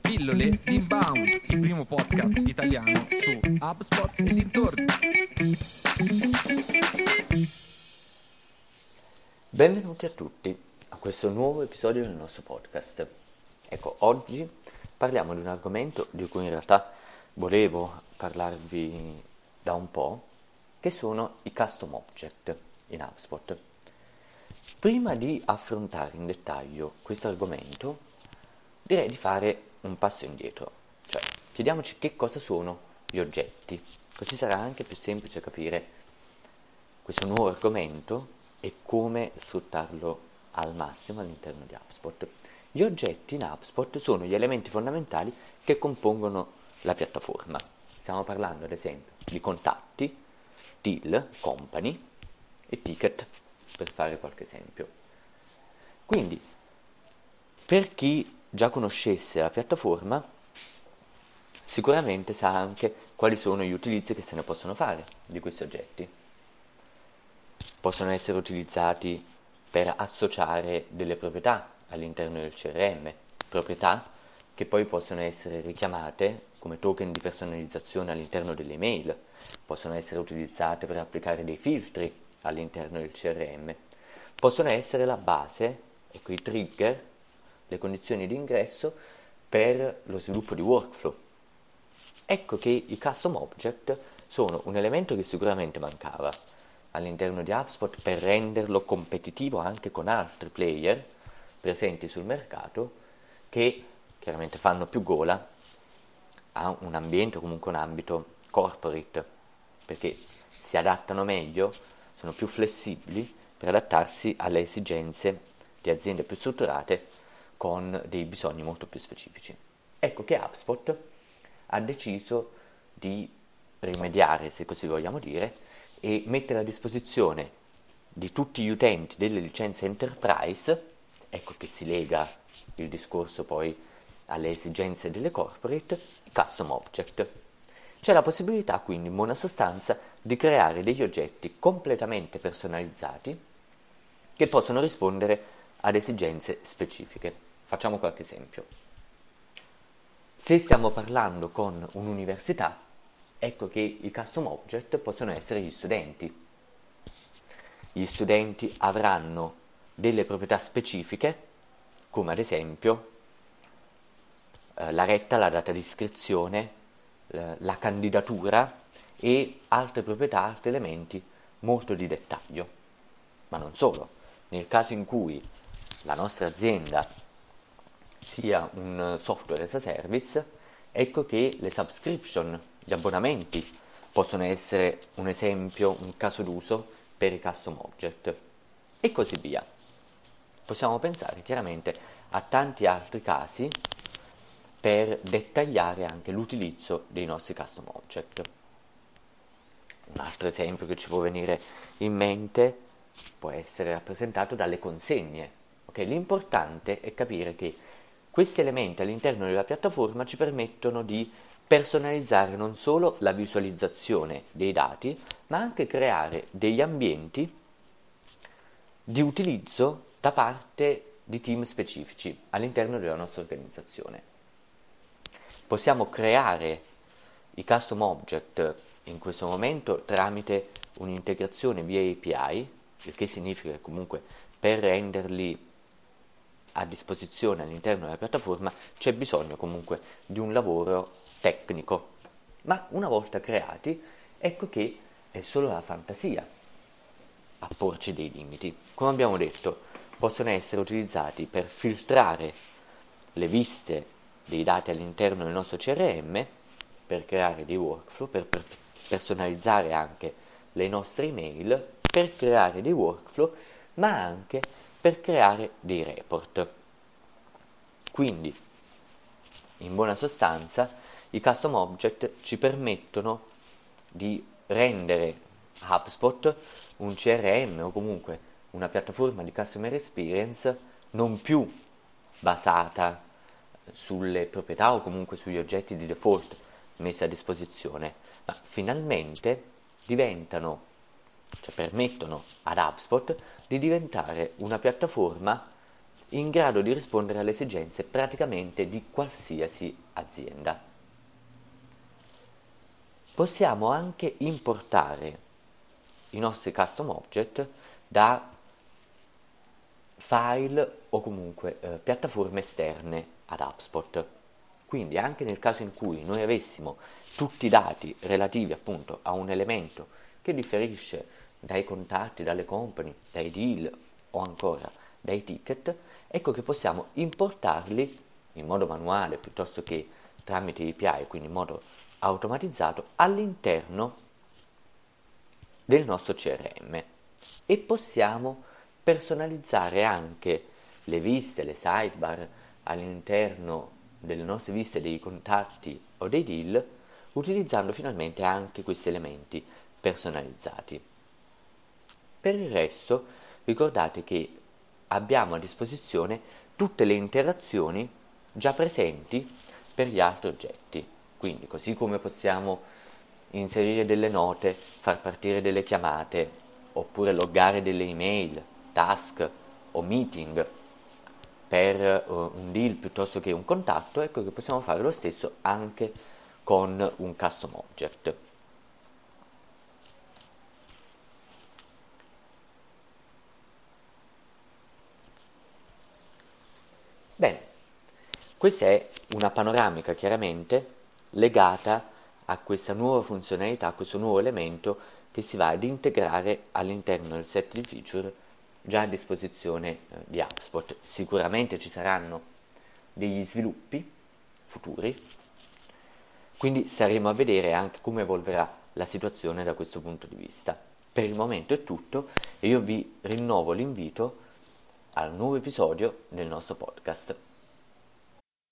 Pillole Inbound, il primo podcast italiano su HubSpot e dintorni. Benvenuti a tutti a questo nuovo episodio del nostro podcast. Ecco, oggi parliamo di un argomento di cui in realtà volevo parlarvi da un po', che sono i custom object in HubSpot. Prima di affrontare in dettaglio questo argomento, direi di fare un passo indietro, cioè chiediamoci che cosa sono gli oggetti, così sarà anche più semplice capire questo nuovo argomento e come sfruttarlo al massimo all'interno di HubSpot. Gli oggetti in HubSpot sono gli elementi fondamentali che compongono la piattaforma. Stiamo parlando ad esempio di contatti, deal, company e ticket per fare qualche esempio. Quindi, per chi già conoscesse la piattaforma, sicuramente sa anche quali sono gli utilizzi che se ne possono fare di questi oggetti. Possono essere utilizzati per associare delle proprietà all'interno del CRM, proprietà che poi possono essere richiamate come token di personalizzazione all'interno delle email, possono essere utilizzate per applicare dei filtri all'interno del CRM. Possono essere la base, ecco i trigger, le condizioni di ingresso per lo sviluppo di workflow. Ecco che i custom object sono un elemento che sicuramente mancava all'interno di HubSpot per renderlo competitivo anche con altri player presenti sul mercato che chiaramente fanno più gola a un ambiente o comunque un ambito corporate perché si adattano meglio sono più flessibili per adattarsi alle esigenze di aziende più strutturate con dei bisogni molto più specifici. Ecco che HubSpot ha deciso di rimediare, se così vogliamo dire, e mettere a disposizione di tutti gli utenti delle licenze enterprise, ecco che si lega il discorso poi alle esigenze delle corporate, custom object. C'è la possibilità quindi in buona sostanza di creare degli oggetti completamente personalizzati che possono rispondere ad esigenze specifiche. Facciamo qualche esempio. Se stiamo parlando con un'università, ecco che i custom object possono essere gli studenti. Gli studenti avranno delle proprietà specifiche, come ad esempio eh, la retta, la data di iscrizione, la candidatura e altre proprietà, altri elementi molto di dettaglio. Ma non solo, nel caso in cui la nostra azienda sia un software as a service, ecco che le subscription, gli abbonamenti, possono essere un esempio, un caso d'uso per i custom object e così via. Possiamo pensare chiaramente a tanti altri casi per dettagliare anche l'utilizzo dei nostri custom object. Un altro esempio che ci può venire in mente può essere rappresentato dalle consegne. Okay? L'importante è capire che questi elementi all'interno della piattaforma ci permettono di personalizzare non solo la visualizzazione dei dati, ma anche creare degli ambienti di utilizzo da parte di team specifici all'interno della nostra organizzazione. Possiamo creare i custom object in questo momento tramite un'integrazione via API, il che significa che comunque per renderli a disposizione all'interno della piattaforma c'è bisogno comunque di un lavoro tecnico. Ma una volta creati, ecco che è solo la fantasia a porci dei limiti. Come abbiamo detto, possono essere utilizzati per filtrare le viste dei dati all'interno del nostro CRM, per creare dei workflow, per, per personalizzare anche le nostre email, per creare dei workflow, ma anche per creare dei report. Quindi, in buona sostanza, i custom object ci permettono di rendere HubSpot un CRM o comunque una piattaforma di customer experience non più basata sulle proprietà o comunque sugli oggetti di default messi a disposizione, ma finalmente diventano, cioè permettono ad HubSpot di diventare una piattaforma in grado di rispondere alle esigenze praticamente di qualsiasi azienda. Possiamo anche importare i nostri custom object da file o comunque eh, piattaforme esterne ad HubSpot. Quindi anche nel caso in cui noi avessimo tutti i dati relativi appunto a un elemento che differisce dai contatti, dalle company, dai deal o ancora dai ticket, ecco che possiamo importarli in modo manuale piuttosto che tramite API, quindi in modo automatizzato, all'interno del nostro CRM e possiamo personalizzare anche le viste, le sidebar all'interno delle nostre viste dei contatti o dei deal utilizzando finalmente anche questi elementi personalizzati. Per il resto ricordate che abbiamo a disposizione tutte le interazioni già presenti per gli altri oggetti. Quindi così come possiamo inserire delle note, far partire delle chiamate, oppure loggare delle email, task o meeting per uh, un deal piuttosto che un contatto, ecco che possiamo fare lo stesso anche con un custom object. Bene, questa è una panoramica chiaramente legata a questa nuova funzionalità, a questo nuovo elemento che si va ad integrare all'interno del set di feature già a disposizione eh, di HubSpot. Sicuramente ci saranno degli sviluppi futuri, quindi saremo a vedere anche come evolverà la situazione da questo punto di vista. Per il momento è tutto e io vi rinnovo l'invito al nuovo episodio del nostro podcast.